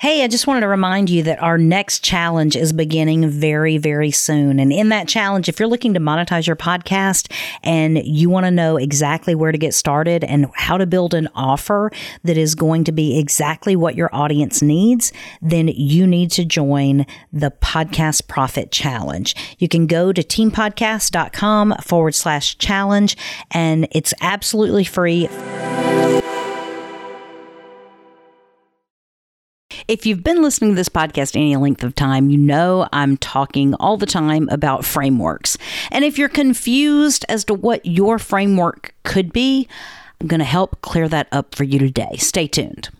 Hey, I just wanted to remind you that our next challenge is beginning very, very soon. And in that challenge, if you're looking to monetize your podcast and you want to know exactly where to get started and how to build an offer that is going to be exactly what your audience needs, then you need to join the Podcast Profit Challenge. You can go to teampodcast.com forward slash challenge and it's absolutely free. If you've been listening to this podcast any length of time, you know I'm talking all the time about frameworks. And if you're confused as to what your framework could be, I'm going to help clear that up for you today. Stay tuned.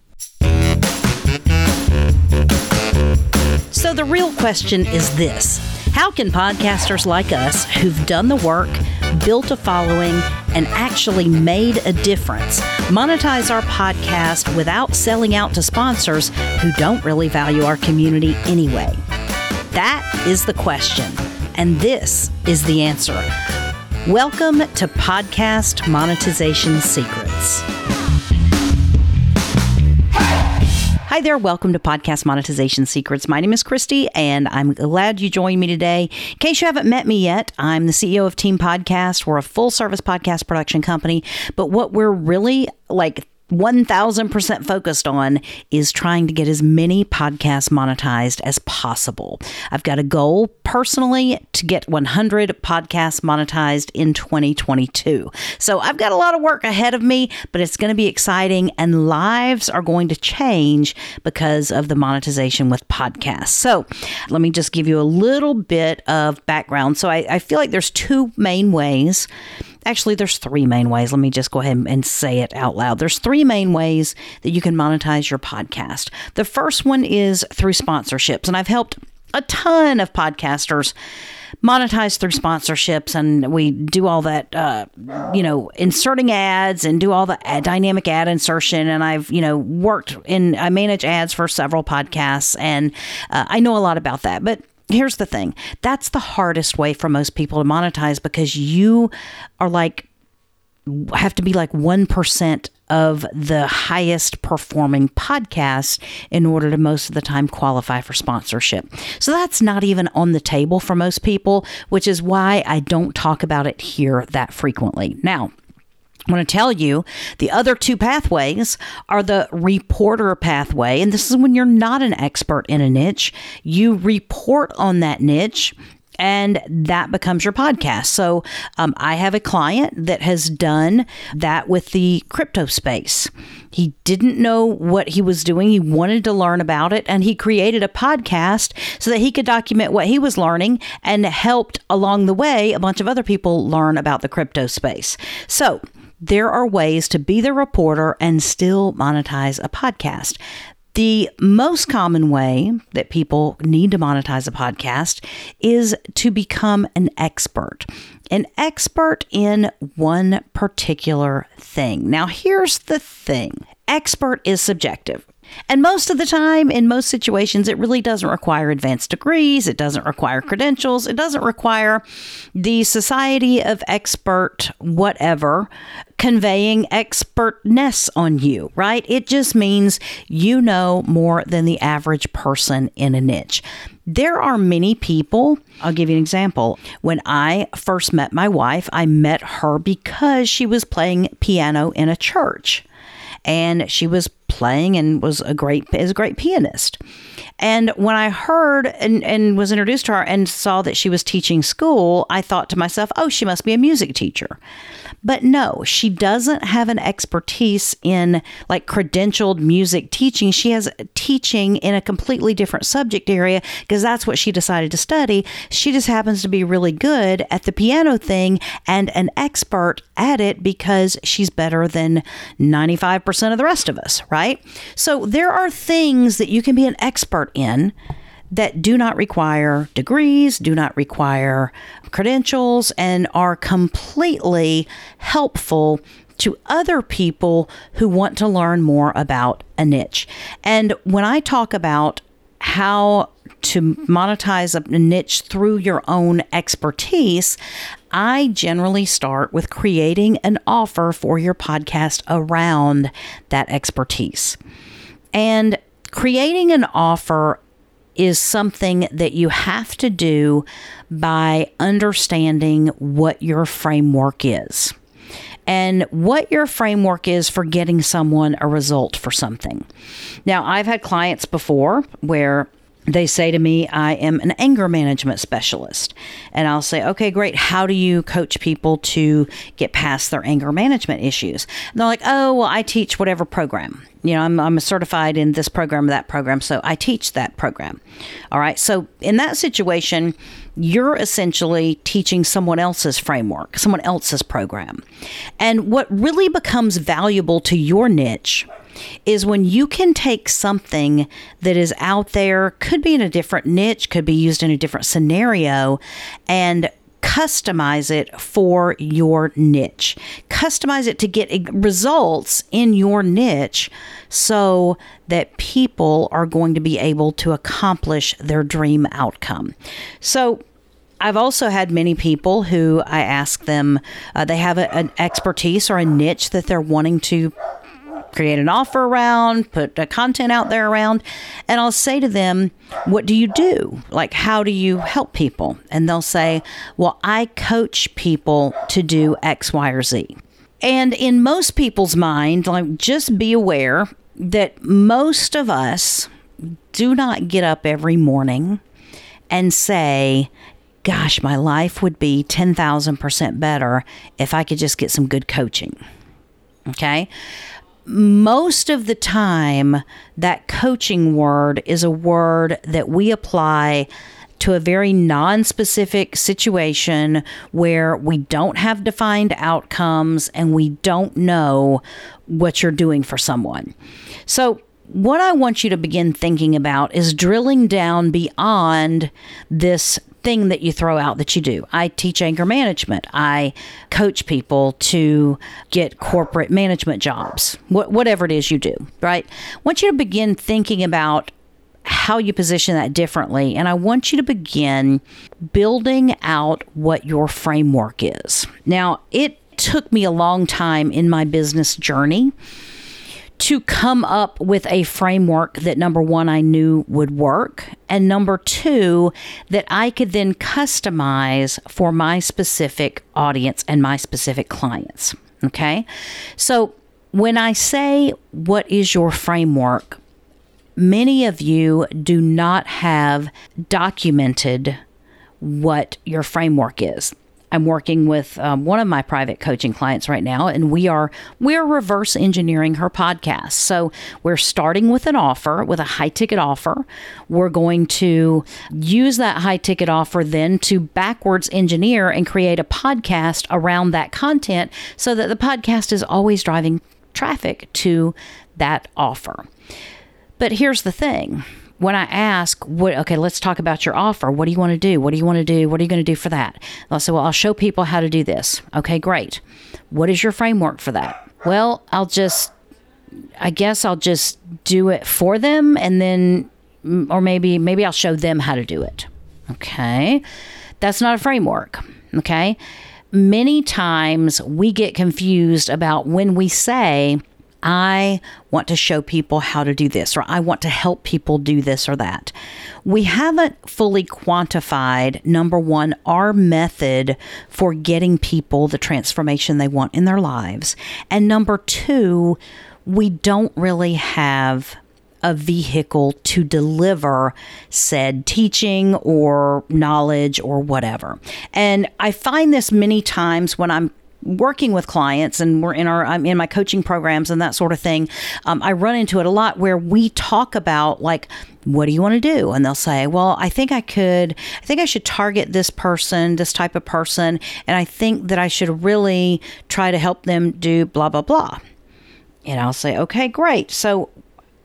So, the real question is this How can podcasters like us who've done the work, built a following, and actually made a difference monetize our podcast without selling out to sponsors who don't really value our community anyway? That is the question. And this is the answer. Welcome to Podcast Monetization Secrets. Hi there. Welcome to Podcast Monetization Secrets. My name is Christy, and I'm glad you joined me today. In case you haven't met me yet, I'm the CEO of Team Podcast. We're a full service podcast production company, but what we're really like 1000% focused on is trying to get as many podcasts monetized as possible. I've got a goal personally to get 100 podcasts monetized in 2022. So I've got a lot of work ahead of me, but it's going to be exciting and lives are going to change because of the monetization with podcasts. So let me just give you a little bit of background. So I, I feel like there's two main ways Actually, there's three main ways. Let me just go ahead and say it out loud. There's three main ways that you can monetize your podcast. The first one is through sponsorships, and I've helped a ton of podcasters monetize through sponsorships and we do all that uh, you know inserting ads and do all the ad, dynamic ad insertion and i've you know worked in i manage ads for several podcasts and uh, i know a lot about that but here's the thing that's the hardest way for most people to monetize because you are like have to be like 1% of the highest performing podcast in order to most of the time qualify for sponsorship. So that's not even on the table for most people, which is why I don't talk about it here that frequently. Now, I want to tell you the other two pathways are the reporter pathway. And this is when you're not an expert in a niche, you report on that niche and that becomes your podcast. So um, I have a client that has done that with the crypto space. He didn't know what he was doing. He wanted to learn about it, and he created a podcast so that he could document what he was learning and helped along the way a bunch of other people learn about the crypto space. So there are ways to be the reporter and still monetize a podcast. The most common way that people need to monetize a podcast is to become an expert, an expert in one particular thing. Now, here's the thing expert is subjective. And most of the time, in most situations, it really doesn't require advanced degrees. It doesn't require credentials. It doesn't require the Society of Expert whatever conveying expertness on you, right? It just means you know more than the average person in a niche. There are many people. I'll give you an example. When I first met my wife, I met her because she was playing piano in a church and she was playing and was a great is a great pianist. And when I heard and, and was introduced to her and saw that she was teaching school, I thought to myself, oh, she must be a music teacher. But no, she doesn't have an expertise in like credentialed music teaching. She has teaching in a completely different subject area because that's what she decided to study. She just happens to be really good at the piano thing and an expert at it because she's better than 95% of the rest of us, right? So there are things that you can be an expert in that do not require degrees, do not require credentials, and are completely helpful to other people who want to learn more about a niche. And when I talk about how to monetize a niche through your own expertise, I generally start with creating an offer for your podcast around that expertise. And creating an offer is something that you have to do by understanding what your framework is and what your framework is for getting someone a result for something. Now, I've had clients before where they say to me, I am an anger management specialist. And I'll say, okay, great. How do you coach people to get past their anger management issues? And they're like, oh, well, I teach whatever program. You know, I'm, I'm certified in this program that program, so I teach that program. All right. So in that situation, you're essentially teaching someone else's framework, someone else's program. And what really becomes valuable to your niche is when you can take something that is out there, could be in a different niche, could be used in a different scenario, and customize it for your niche. Customize it to get results in your niche so that people are going to be able to accomplish their dream outcome. So, I've also had many people who I ask them, uh, they have a, an expertise or a niche that they're wanting to create an offer around, put a content out there around, and I'll say to them, What do you do? Like, how do you help people? And they'll say, Well, I coach people to do X, Y, or Z. And in most people's mind, like, just be aware that most of us do not get up every morning and say, Gosh, my life would be 10,000% better if I could just get some good coaching. Okay most of the time, that coaching word is a word that we apply to a very non specific situation where we don't have defined outcomes and we don't know what you're doing for someone. So, what I want you to begin thinking about is drilling down beyond this thing that you throw out that you do. I teach anger management. I coach people to get corporate management jobs, wh- whatever it is you do, right? I want you to begin thinking about how you position that differently. And I want you to begin building out what your framework is. Now, it took me a long time in my business journey to come up with a framework that number one, I knew would work, and number two, that I could then customize for my specific audience and my specific clients. Okay. So when I say, What is your framework? many of you do not have documented what your framework is. I'm working with um, one of my private coaching clients right now, and we are we're reverse engineering her podcast. So we're starting with an offer, with a high ticket offer. We're going to use that high ticket offer then to backwards engineer and create a podcast around that content, so that the podcast is always driving traffic to that offer. But here's the thing when I ask, what, okay, let's talk about your offer. What do you want to do? What do you want to do? What are you going to do for that? I'll say, well, I'll show people how to do this. Okay, great. What is your framework for that? Well, I'll just, I guess I'll just do it for them and then, mm, or maybe, maybe I'll show them how to do it. Okay. That's not a framework. Okay. Many times we get confused about when we say, I want to show people how to do this, or I want to help people do this or that. We haven't fully quantified, number one, our method for getting people the transformation they want in their lives. And number two, we don't really have a vehicle to deliver said teaching or knowledge or whatever. And I find this many times when I'm working with clients and we're in our I'm in my coaching programs and that sort of thing um, i run into it a lot where we talk about like what do you want to do? And they'll say well i think i could i think i should target this person this type of person and i think that i should really try to help them do blah blah blah. And i'll say okay great. So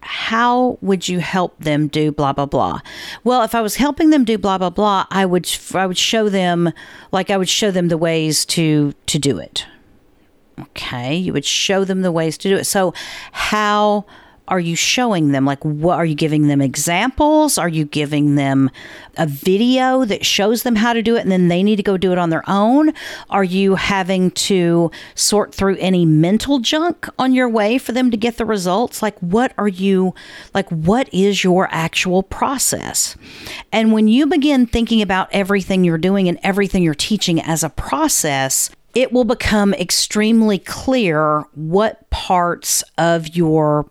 how would you help them do blah blah blah? Well if i was helping them do blah blah blah i would i would show them like i would show them the ways to to do it. Okay you would show them the ways to do it. So how are you showing them? Like, what are you giving them examples? Are you giving them a video that shows them how to do it and then they need to go do it on their own? Are you having to sort through any mental junk on your way for them to get the results? Like, what are you, like, what is your actual process? And when you begin thinking about everything you're doing and everything you're teaching as a process, it will become extremely clear what parts of your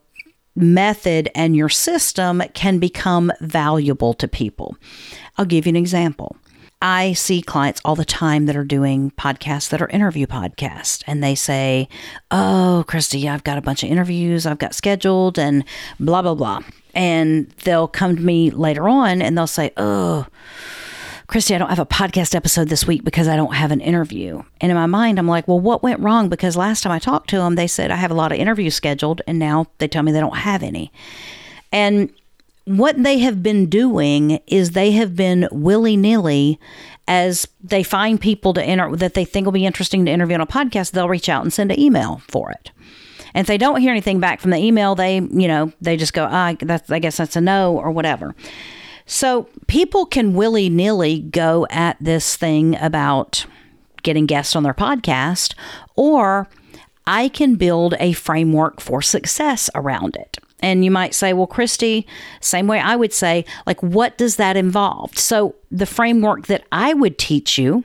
method and your system can become valuable to people. I'll give you an example. I see clients all the time that are doing podcasts that are interview podcasts, and they say, Oh, Christy, I've got a bunch of interviews I've got scheduled, and blah, blah, blah. And they'll come to me later on and they'll say, Oh, Christy, I don't have a podcast episode this week because I don't have an interview. And in my mind, I'm like, well, what went wrong? Because last time I talked to them, they said I have a lot of interviews scheduled, and now they tell me they don't have any. And what they have been doing is they have been willy nilly as they find people to enter that they think will be interesting to interview on a podcast, they'll reach out and send an email for it. And if they don't hear anything back from the email, they, you know, they just go, ah, that's, I guess that's a no or whatever. So people can willy nilly go at this thing about getting guests on their podcast, or I can build a framework for success around it. And you might say, well, Christy, same way I would say, like, what does that involve? So, the framework that I would teach you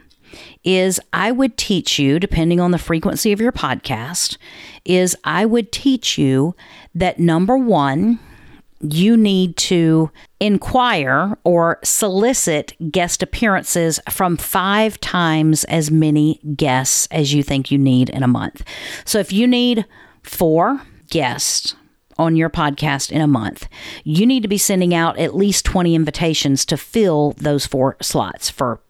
is I would teach you, depending on the frequency of your podcast, is I would teach you that number one, you need to inquire or solicit guest appearances from five times as many guests as you think you need in a month. So if you need four guests, on your podcast in a month, you need to be sending out at least 20 invitations to fill those four slots for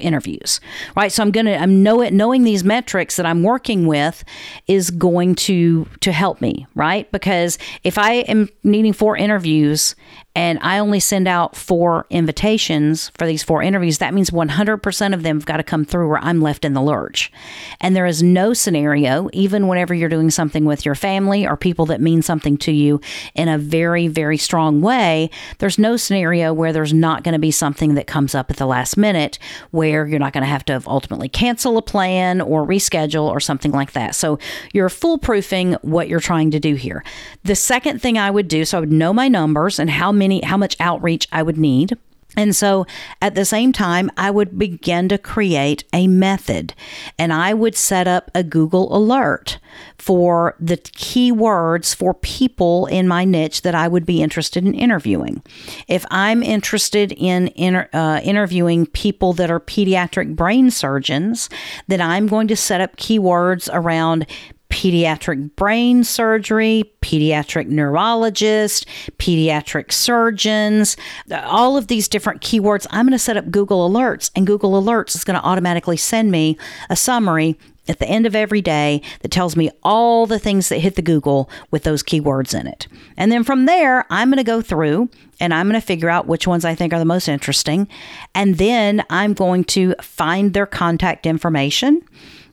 interviews right so i'm gonna i'm know it knowing these metrics that i'm working with is going to to help me right because if i am needing four interviews and I only send out four invitations for these four interviews, that means 100% of them have got to come through where I'm left in the lurch. And there is no scenario, even whenever you're doing something with your family or people that mean something to you in a very, very strong way, there's no scenario where there's not going to be something that comes up at the last minute where you're not going to have to ultimately cancel a plan or reschedule or something like that. So you're foolproofing what you're trying to do here. The second thing I would do, so I would know my numbers and how many how much outreach I would need. And so at the same time, I would begin to create a method and I would set up a Google alert for the keywords for people in my niche that I would be interested in interviewing. If I'm interested in inter, uh, interviewing people that are pediatric brain surgeons, then I'm going to set up keywords around pediatric brain surgery, pediatric neurologist, pediatric surgeons, uh, all of these different keywords. I'm going to set up Google Alerts, and Google Alerts is going to automatically send me a summary at the end of every day that tells me all the things that hit the Google with those keywords in it. And then from there, I'm going to go through and I'm going to figure out which ones I think are the most interesting. And then I'm going to find their contact information.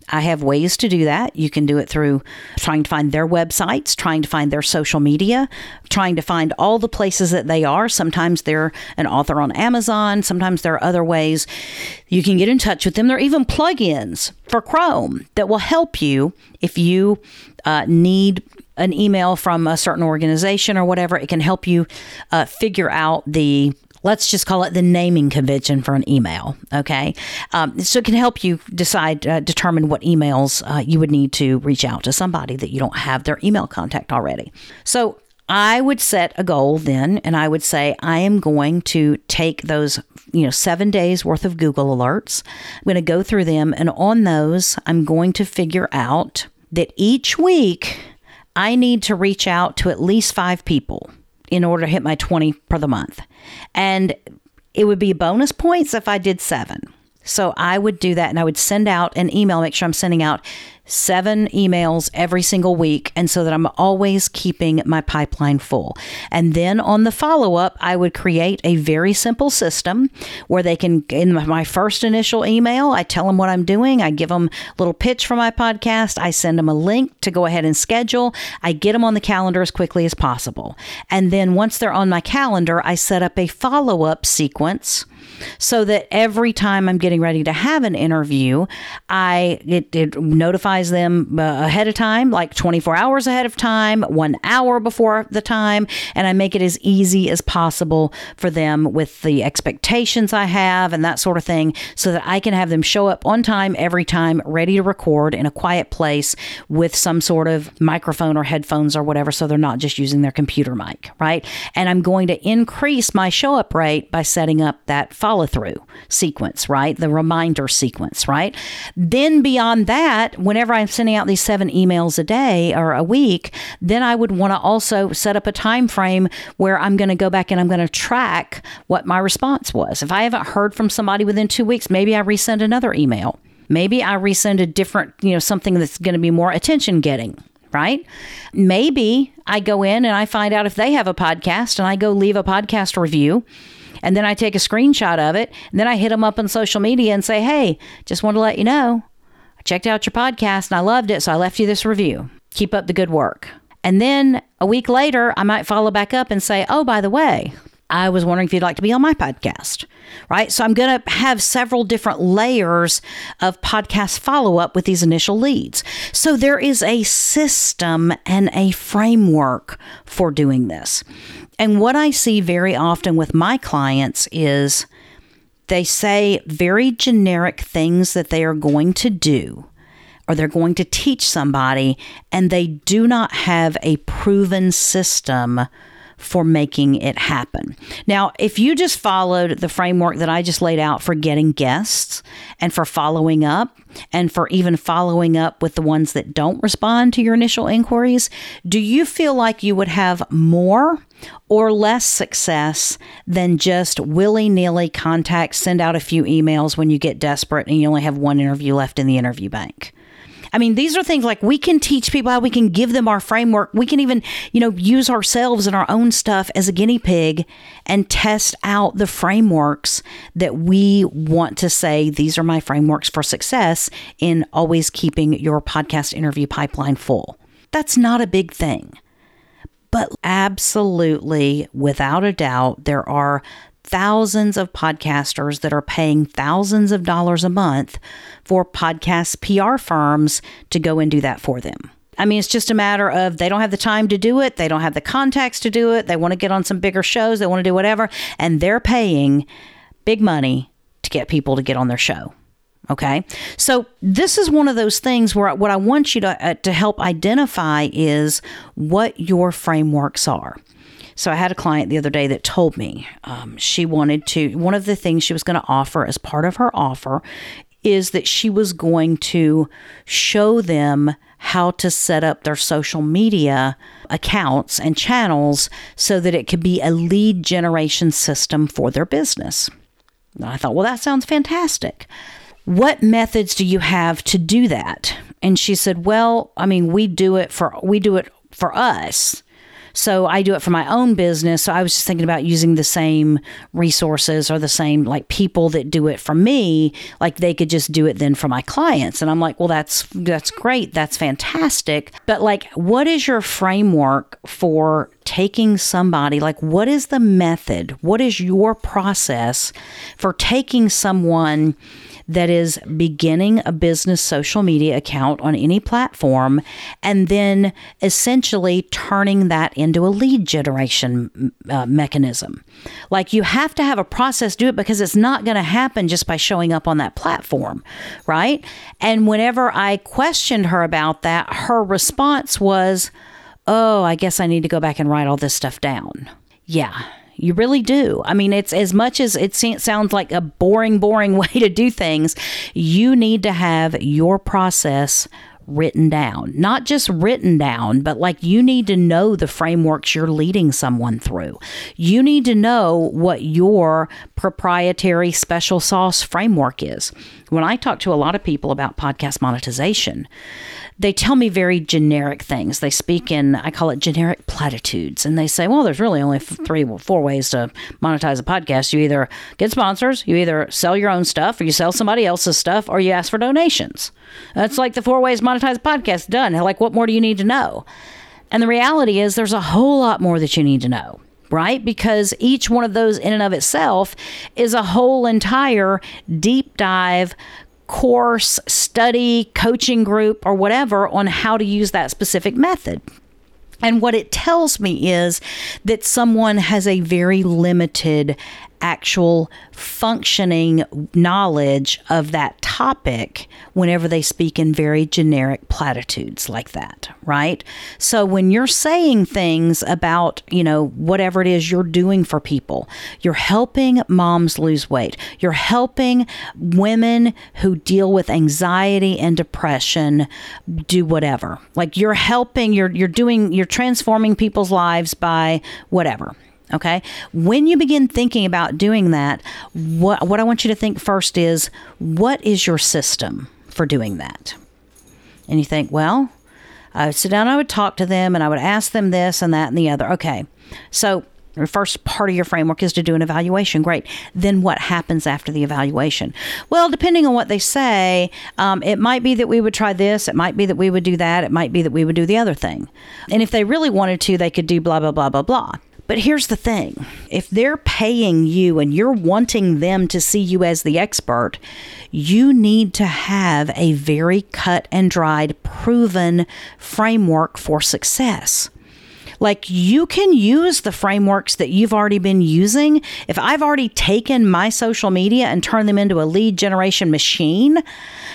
I have ways to do that. You can do it through trying to find their websites, trying to find their social media, trying to find all the places that they are. Sometimes they're an author on Amazon, sometimes there are other ways you can get in touch with them. There are even plugins for Chrome that will help you if you uh, need an email from a certain organization or whatever. It can help you uh, figure out the let's just call it the naming convention for an email. Okay. Um, so it can help you decide, uh, determine what emails uh, you would need to reach out to somebody that you don't have their email contact already. So I would set a goal then, and I would say, I am going to take those, you know, seven days worth of Google alerts. I'm going to go through them, and on those, I'm going to figure out that each week I need to reach out to at least five people in order to hit my 20 per the month. And it would be bonus points if I did seven. So I would do that and I would send out an email, make sure I'm sending out seven emails every single week. And so that I'm always keeping my pipeline full. And then on the follow up, I would create a very simple system where they can, in my first initial email, I tell them what I'm doing. I give them a little pitch for my podcast. I send them a link to go ahead and schedule. I get them on the calendar as quickly as possible. And then once they're on my calendar, I set up a follow up sequence so that every time I'm getting ready to have an interview, I it, it notifies them uh, ahead of time, like 24 hours ahead of time, one hour before the time, and I make it as easy as possible for them with the expectations I have and that sort of thing, so that I can have them show up on time every time, ready to record in a quiet place with some sort of microphone or headphones or whatever, so they're not just using their computer mic, right? And I'm going to increase my show up rate by setting up follow through sequence, right? The reminder sequence, right? Then beyond that, whenever I'm sending out these seven emails a day or a week, then I would want to also set up a time frame where I'm going to go back and I'm going to track what my response was. If I haven't heard from somebody within two weeks, maybe I resend another email. Maybe I resend a different, you know, something that's going to be more attention getting right? Maybe I go in and I find out if they have a podcast and I go leave a podcast review and then I take a screenshot of it. And then I hit them up on social media and say, hey, just want to let you know, I checked out your podcast and I loved it. So I left you this review. Keep up the good work. And then a week later, I might follow back up and say, oh, by the way, I was wondering if you'd like to be on my podcast, right? So I'm going to have several different layers of podcast follow up with these initial leads. So there is a system and a framework for doing this. And what I see very often with my clients is they say very generic things that they are going to do or they're going to teach somebody, and they do not have a proven system for making it happen. Now, if you just followed the framework that I just laid out for getting guests and for following up, and for even following up with the ones that don't respond to your initial inquiries, do you feel like you would have more or less success than just willy nilly contact, send out a few emails when you get desperate and you only have one interview left in the interview bank? I mean, these are things like we can teach people how we can give them our framework. We can even, you know, use ourselves and our own stuff as a guinea pig and test out the frameworks that we want to say these are my frameworks for success in always keeping your podcast interview pipeline full. That's not a big thing. But absolutely, without a doubt, there are thousands of podcasters that are paying thousands of dollars a month for podcast PR firms to go and do that for them. I mean, it's just a matter of they don't have the time to do it, they don't have the contacts to do it, they want to get on some bigger shows, they want to do whatever, and they're paying big money to get people to get on their show. Okay. So this is one of those things where what I want you to, uh, to help identify is what your frameworks are. So I had a client the other day that told me um, she wanted to, one of the things she was going to offer as part of her offer is that she was going to show them how to set up their social media accounts and channels so that it could be a lead generation system for their business. And I thought, well, that sounds fantastic. What methods do you have to do that? And she said, well, I mean, we do it for we do it for us. So I do it for my own business. So I was just thinking about using the same resources or the same like people that do it for me, like they could just do it then for my clients. And I'm like, well, that's that's great. That's fantastic. But like, what is your framework for taking somebody like what is the method? What is your process for taking someone that is beginning a business social media account on any platform and then essentially turning that into a lead generation uh, mechanism. Like you have to have a process do it because it's not going to happen just by showing up on that platform, right? And whenever I questioned her about that, her response was, "Oh, I guess I need to go back and write all this stuff down." Yeah you really do. I mean, it's as much as it sounds like a boring, boring way to do things, you need to have your process written down. Not just written down, but like you need to know the frameworks you're leading someone through. You need to know what your proprietary special sauce framework is. when I talk to a lot of people about podcast monetization, they tell me very generic things. They speak in, I call it generic platitudes. And they say, well, there's really only three, or four ways to monetize a podcast. You either get sponsors, you either sell your own stuff, or you sell somebody else's stuff, or you ask for donations. That's like the four ways monetize a podcast done. Like, what more do you need to know? And the reality is, there's a whole lot more that you need to know right? Because each one of those in and of itself is a whole entire deep dive course, study, coaching group, or whatever on how to use that specific method. And what it tells me is that someone has a very limited actual functioning knowledge of that topic whenever they speak in very generic platitudes like that, right? So when you're saying things about, you know, whatever it is you're doing for people, you're helping moms lose weight, you're helping women who deal with anxiety and depression do whatever. Like you're helping, you're you're doing you're transforming people's lives by whatever Okay. When you begin thinking about doing that, what, what I want you to think first is what is your system for doing that? And you think, well, I would sit down, I would talk to them, and I would ask them this and that and the other. Okay. So the first part of your framework is to do an evaluation. Great. Then what happens after the evaluation? Well, depending on what they say, um, it might be that we would try this. It might be that we would do that. It might be that we would do the other thing. And if they really wanted to, they could do blah, blah, blah, blah, blah. But here's the thing if they're paying you and you're wanting them to see you as the expert, you need to have a very cut and dried, proven framework for success. Like you can use the frameworks that you've already been using. If I've already taken my social media and turned them into a lead generation machine,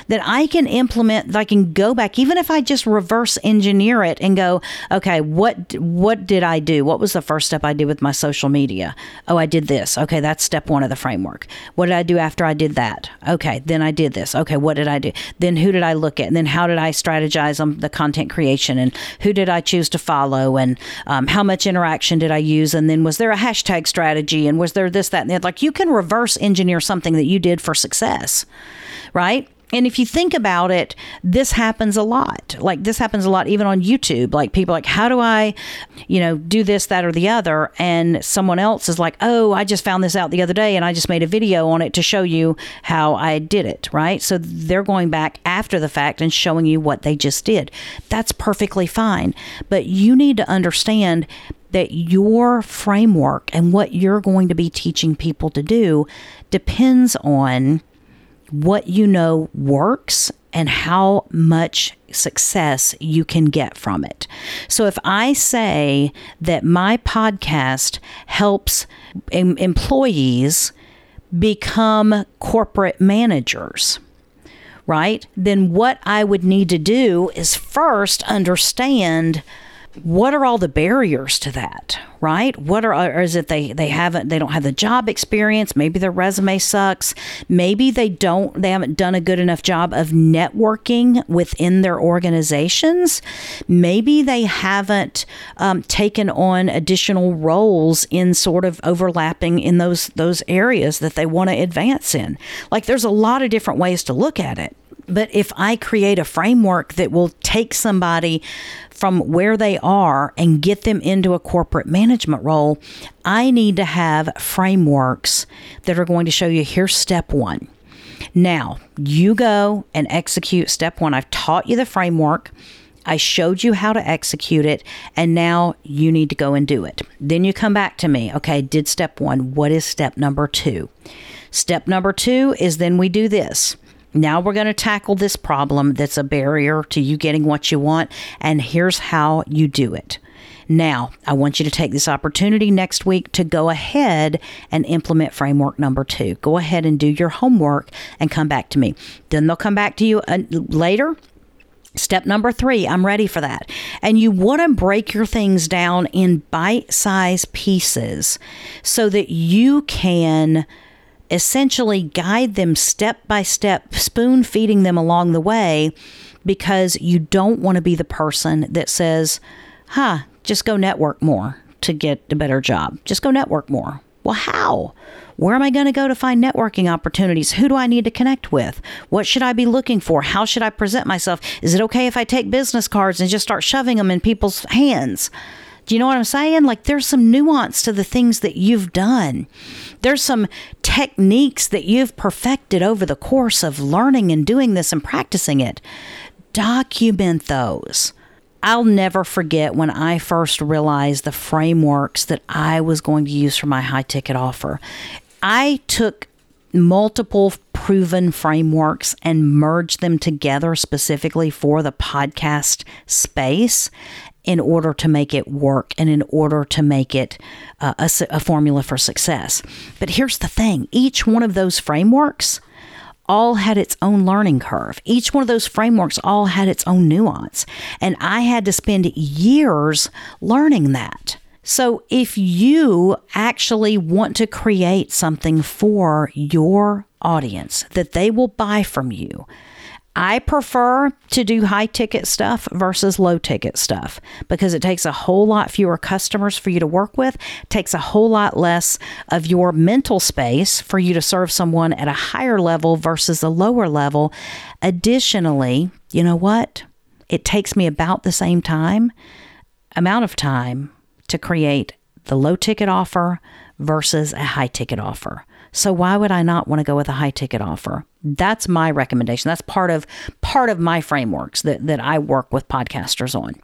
then I can implement, that I can go back, even if I just reverse engineer it and go, okay, what what did I do? What was the first step I did with my social media? Oh, I did this. Okay, that's step one of the framework. What did I do after I did that? Okay, then I did this. Okay, what did I do? Then who did I look at? And then how did I strategize on the content creation? And who did I choose to follow? And um, how much interaction did I use? And then was there a hashtag strategy? And was there this, that, and other? Like you can reverse engineer something that you did for success, right? And if you think about it, this happens a lot. Like this happens a lot even on YouTube. Like people like, how do I, you know, do this, that, or the other? And someone else is like, oh, I just found this out the other day and I just made a video on it to show you how I did it, right? So they're going back after the fact and showing you what they just did. That's perfectly fine. But you need to understand that your framework and what you're going to be teaching people to do depends on what you know works and how much success you can get from it. So if I say that my podcast helps em- employees become corporate managers, right? Then what I would need to do is first understand what are all the barriers to that right? What are or is it they they haven't they don't have the job experience? Maybe their resume sucks. Maybe they don't they haven't done a good enough job of networking within their organizations. Maybe they haven't um, taken on additional roles in sort of overlapping in those those areas that they want to advance in. Like there's a lot of different ways to look at it. But if I create a framework that will take somebody from where they are and get them into a corporate management role, I need to have frameworks that are going to show you here's step one. Now, you go and execute step one. I've taught you the framework. I showed you how to execute it, and now you need to go and do it. Then you come back to me. Okay, did step one. What is step number two? Step number two is then we do this. Now we're going to tackle this problem that's a barrier to you getting what you want, and here's how you do it. Now, I want you to take this opportunity next week to go ahead and implement framework number two. Go ahead and do your homework and come back to me. Then they'll come back to you uh, later Step number three, I'm ready for that. And you want to break your things down in bite sized pieces so that you can essentially guide them step by step, spoon feeding them along the way because you don't want to be the person that says, huh, just go network more to get a better job. Just go network more. Well, how? Where am I going to go to find networking opportunities? Who do I need to connect with? What should I be looking for? How should I present myself? Is it okay if I take business cards and just start shoving them in people's hands? Do you know what I'm saying? Like there's some nuance to the things that you've done. There's some techniques that you've perfected over the course of learning and doing this and practicing it. Document those. I'll never forget when I first realized the frameworks that I was going to use for my high ticket offer. I took multiple proven frameworks and merged them together specifically for the podcast space in order to make it work and in order to make it uh, a, a formula for success. But here's the thing each one of those frameworks all had its own learning curve. Each one of those frameworks all had its own nuance. And I had to spend years learning that. So, if you actually want to create something for your audience that they will buy from you, I prefer to do high ticket stuff versus low ticket stuff because it takes a whole lot fewer customers for you to work with, takes a whole lot less of your mental space for you to serve someone at a higher level versus a lower level. Additionally, you know what? It takes me about the same time, amount of time to create the low ticket offer versus a high ticket offer. So why would I not want to go with a high ticket offer? That's my recommendation. That's part of part of my frameworks that, that I work with podcasters on.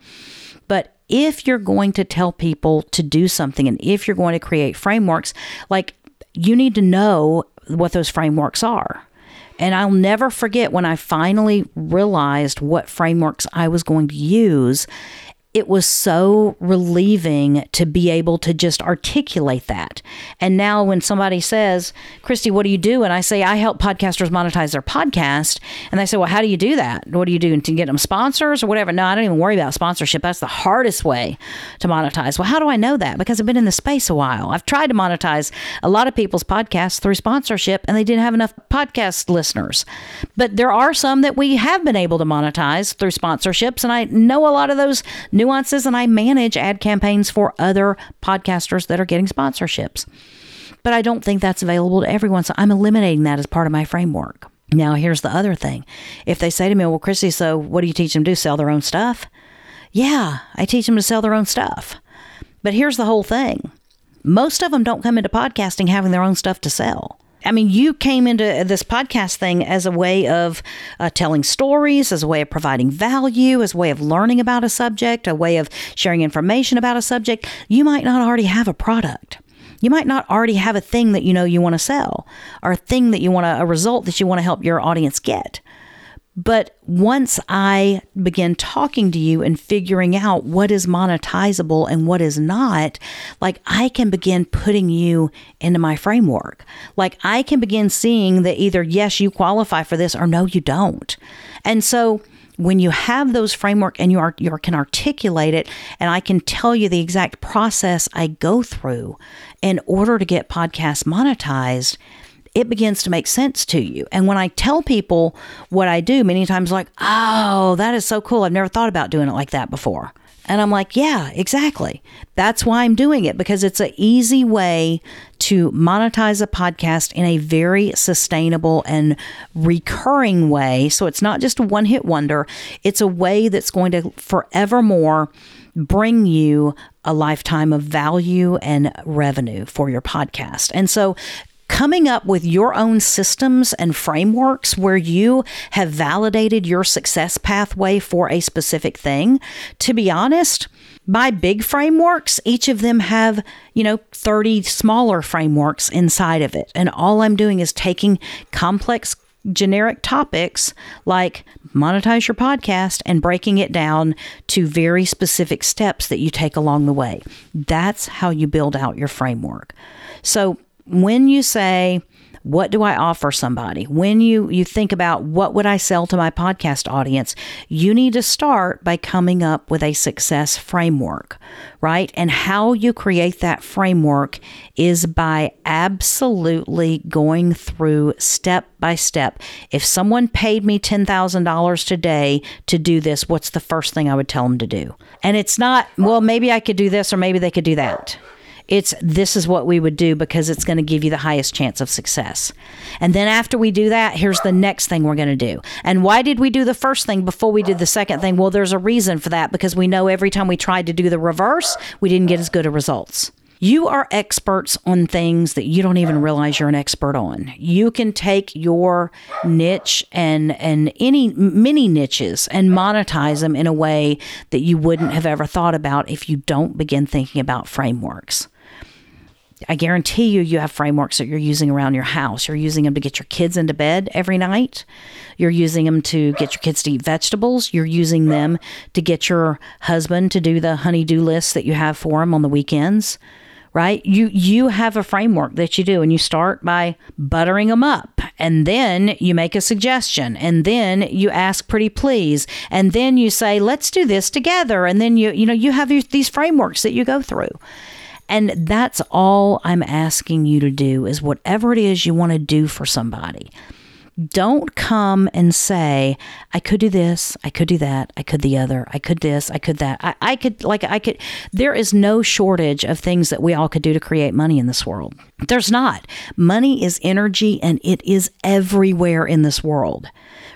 But if you're going to tell people to do something and if you're going to create frameworks, like you need to know what those frameworks are. And I'll never forget when I finally realized what frameworks I was going to use it was so relieving to be able to just articulate that. And now when somebody says, Christy, what do you do? And I say, I help podcasters monetize their podcast. And they say, well, how do you do that? What do you do to get them sponsors or whatever? No, I don't even worry about sponsorship. That's the hardest way to monetize. Well, how do I know that? Because I've been in the space a while. I've tried to monetize a lot of people's podcasts through sponsorship and they didn't have enough podcast listeners. But there are some that we have been able to monetize through sponsorships. And I know a lot of those new nuances and I manage ad campaigns for other podcasters that are getting sponsorships. But I don't think that's available to everyone. So I'm eliminating that as part of my framework. Now, here's the other thing. If they say to me, Well, Christy, so what do you teach them to do? Sell their own stuff? Yeah, I teach them to sell their own stuff. But here's the whole thing most of them don't come into podcasting having their own stuff to sell. I mean, you came into this podcast thing as a way of uh, telling stories, as a way of providing value, as a way of learning about a subject, a way of sharing information about a subject. You might not already have a product. You might not already have a thing that you know you want to sell or a thing that you want to, a result that you want to help your audience get. But once I begin talking to you and figuring out what is monetizable and what is not, like I can begin putting you into my framework. Like I can begin seeing that either yes, you qualify for this or no, you don't. And so when you have those framework and you are you can articulate it and I can tell you the exact process I go through in order to get podcasts monetized, it begins to make sense to you. And when I tell people what I do, many times like, "Oh, that is so cool. I've never thought about doing it like that before." And I'm like, yeah, exactly. That's why I'm doing it because it's an easy way to monetize a podcast in a very sustainable and recurring way. So it's not just a one hit wonder, it's a way that's going to forevermore bring you a lifetime of value and revenue for your podcast. And so coming up with your own systems and frameworks where you have validated your success pathway for a specific thing. To be honest, my big frameworks, each of them have, you know, 30 smaller frameworks inside of it. And all I'm doing is taking complex generic topics like monetize your podcast and breaking it down to very specific steps that you take along the way. That's how you build out your framework. So when you say, what do I offer somebody? When you you think about what would I sell to my podcast audience, you need to start by coming up with a success framework, right? And how you create that framework is by absolutely going through step by step. If someone paid me $10,000 today to do this, what's the first thing I would tell them to do? And it's not, well, maybe I could do this or maybe they could do that. It's this is what we would do because it's going to give you the highest chance of success. And then after we do that, here's the next thing we're going to do. And why did we do the first thing before we did the second thing? Well, there's a reason for that because we know every time we tried to do the reverse, we didn't get as good of results. You are experts on things that you don't even realize you're an expert on. You can take your niche and and any many niches and monetize them in a way that you wouldn't have ever thought about if you don't begin thinking about frameworks. I guarantee you, you have frameworks that you're using around your house. You're using them to get your kids into bed every night. You're using them to get your kids to eat vegetables. You're using them to get your husband to do the honey-do list that you have for him on the weekends right you you have a framework that you do and you start by buttering them up and then you make a suggestion and then you ask pretty please and then you say let's do this together and then you you know you have these frameworks that you go through and that's all I'm asking you to do is whatever it is you want to do for somebody. Don't come and say, I could do this, I could do that, I could the other, I could this, I could that. I, I could, like, I could. There is no shortage of things that we all could do to create money in this world. There's not. Money is energy and it is everywhere in this world,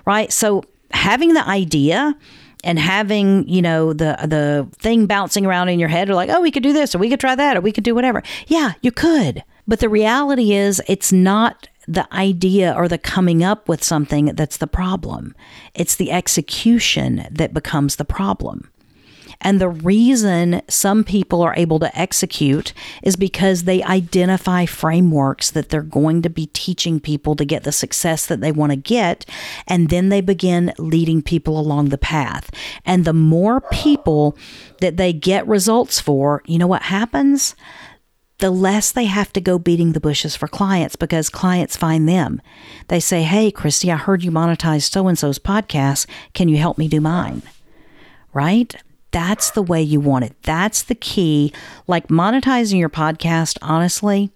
right? So having the idea, and having you know the the thing bouncing around in your head or like oh we could do this or we could try that or we could do whatever. Yeah you could. But the reality is it's not the idea or the coming up with something that's the problem. It's the execution that becomes the problem and the reason some people are able to execute is because they identify frameworks that they're going to be teaching people to get the success that they want to get. And then they begin leading people along the path. And the more people that they get results for, you know what happens? the less they have to go beating the bushes for clients because clients find them. They say, Hey, Christy, I heard you monetize so and so's podcast. Can you help me do mine? Right? That's the way you want it. That's the key. Like monetizing your podcast, honestly,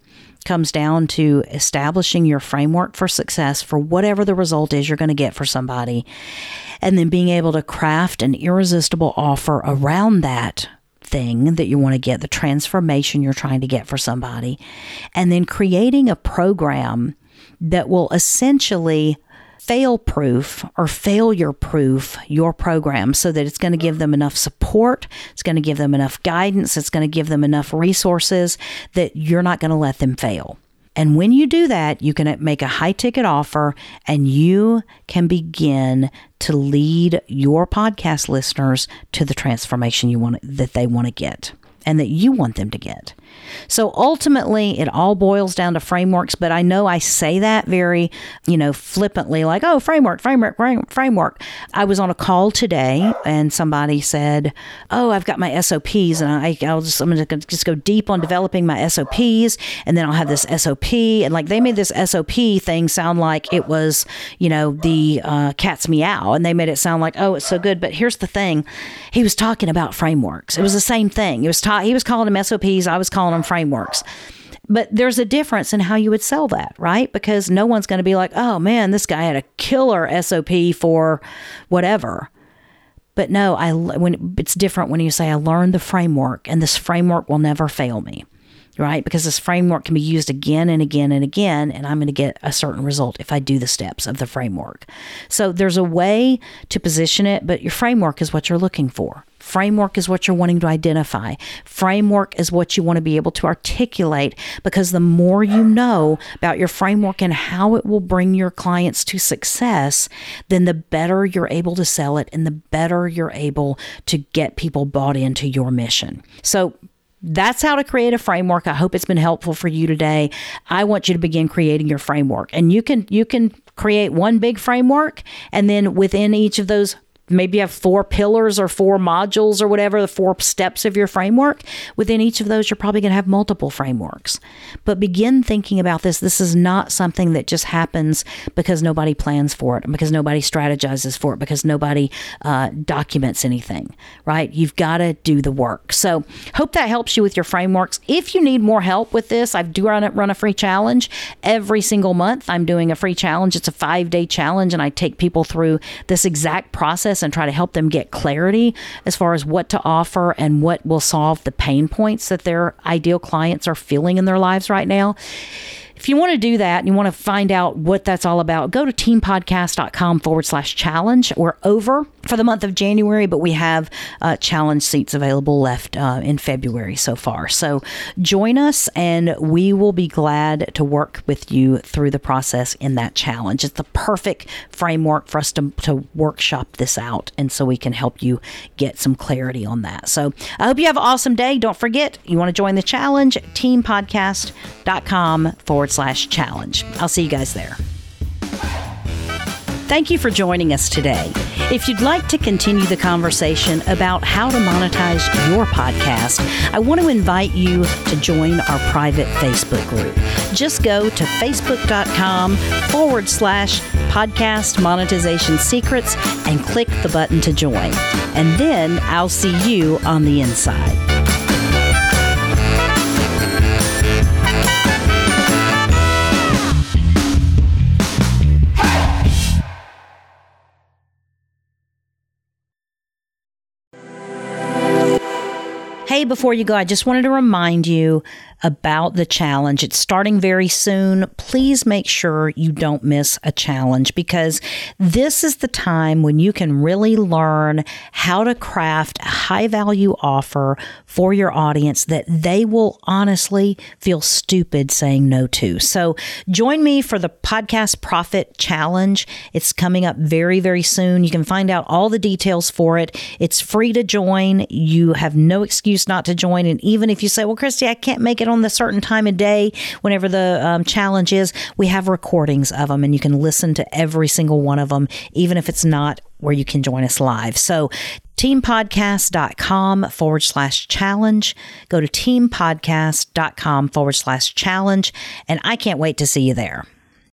comes down to establishing your framework for success for whatever the result is you're going to get for somebody, and then being able to craft an irresistible offer around that thing that you want to get, the transformation you're trying to get for somebody, and then creating a program that will essentially fail proof or failure proof your program so that it's going to give them enough support, it's going to give them enough guidance, it's going to give them enough resources that you're not going to let them fail. And when you do that, you can make a high ticket offer and you can begin to lead your podcast listeners to the transformation you want that they want to get and that you want them to get. So ultimately, it all boils down to frameworks, but I know I say that very, you know, flippantly, like, oh, framework, framework, framework. I was on a call today and somebody said, oh, I've got my SOPs and I, I'll just, I'm going to just go deep on developing my SOPs and then I'll have this SOP. And like they made this SOP thing sound like it was, you know, the uh, cat's meow and they made it sound like, oh, it's so good. But here's the thing he was talking about frameworks. It was the same thing. It was he was calling them SOPs. I was calling them frameworks. But there's a difference in how you would sell that, right? Because no one's going to be like, oh man, this guy had a killer SOP for whatever. But no, I when it's different when you say I learned the framework and this framework will never fail me. Right? Because this framework can be used again and again and again and I'm going to get a certain result if I do the steps of the framework. So there's a way to position it, but your framework is what you're looking for. Framework is what you're wanting to identify. Framework is what you want to be able to articulate because the more you know about your framework and how it will bring your clients to success, then the better you're able to sell it and the better you're able to get people bought into your mission. So, that's how to create a framework. I hope it's been helpful for you today. I want you to begin creating your framework. And you can you can create one big framework and then within each of those maybe you have four pillars or four modules or whatever, the four steps of your framework. Within each of those, you're probably going to have multiple frameworks. But begin thinking about this. This is not something that just happens because nobody plans for it, because nobody strategizes for it, because nobody uh, documents anything, right? You've got to do the work. So, hope that helps you with your frameworks. If you need more help with this, I do run a, run a free challenge every single month. I'm doing a free challenge. It's a five day challenge, and I take people through this exact process process and try to help them get clarity as far as what to offer and what will solve the pain points that their ideal clients are feeling in their lives right now. If you want to do that and you want to find out what that's all about, go to teampodcast.com forward slash challenge. We're over for the month of January, but we have uh, challenge seats available left uh, in February so far. So join us and we will be glad to work with you through the process in that challenge. It's the perfect framework for us to, to workshop this out and so we can help you get some clarity on that. So I hope you have an awesome day. Don't forget, you want to join the challenge, teampodcast.com forward slash challenge. I'll see you guys there. Thank you for joining us today. If you'd like to continue the conversation about how to monetize your podcast, I want to invite you to join our private Facebook group. Just go to facebook.com forward slash podcast monetization secrets and click the button to join. And then I'll see you on the inside. Hey, before you go, I just wanted to remind you about the challenge. It's starting very soon. Please make sure you don't miss a challenge because this is the time when you can really learn how to craft a high value offer for your audience that they will honestly feel stupid saying no to. So join me for the Podcast Profit Challenge. It's coming up very, very soon. You can find out all the details for it. It's free to join. You have no excuse not to join. And even if you say, well, Christy, I can't make it on the certain time of day, whenever the um, challenge is, we have recordings of them and you can listen to every single one of them, even if it's not where you can join us live. So, teampodcast.com forward slash challenge. Go to teampodcast.com forward slash challenge. And I can't wait to see you there.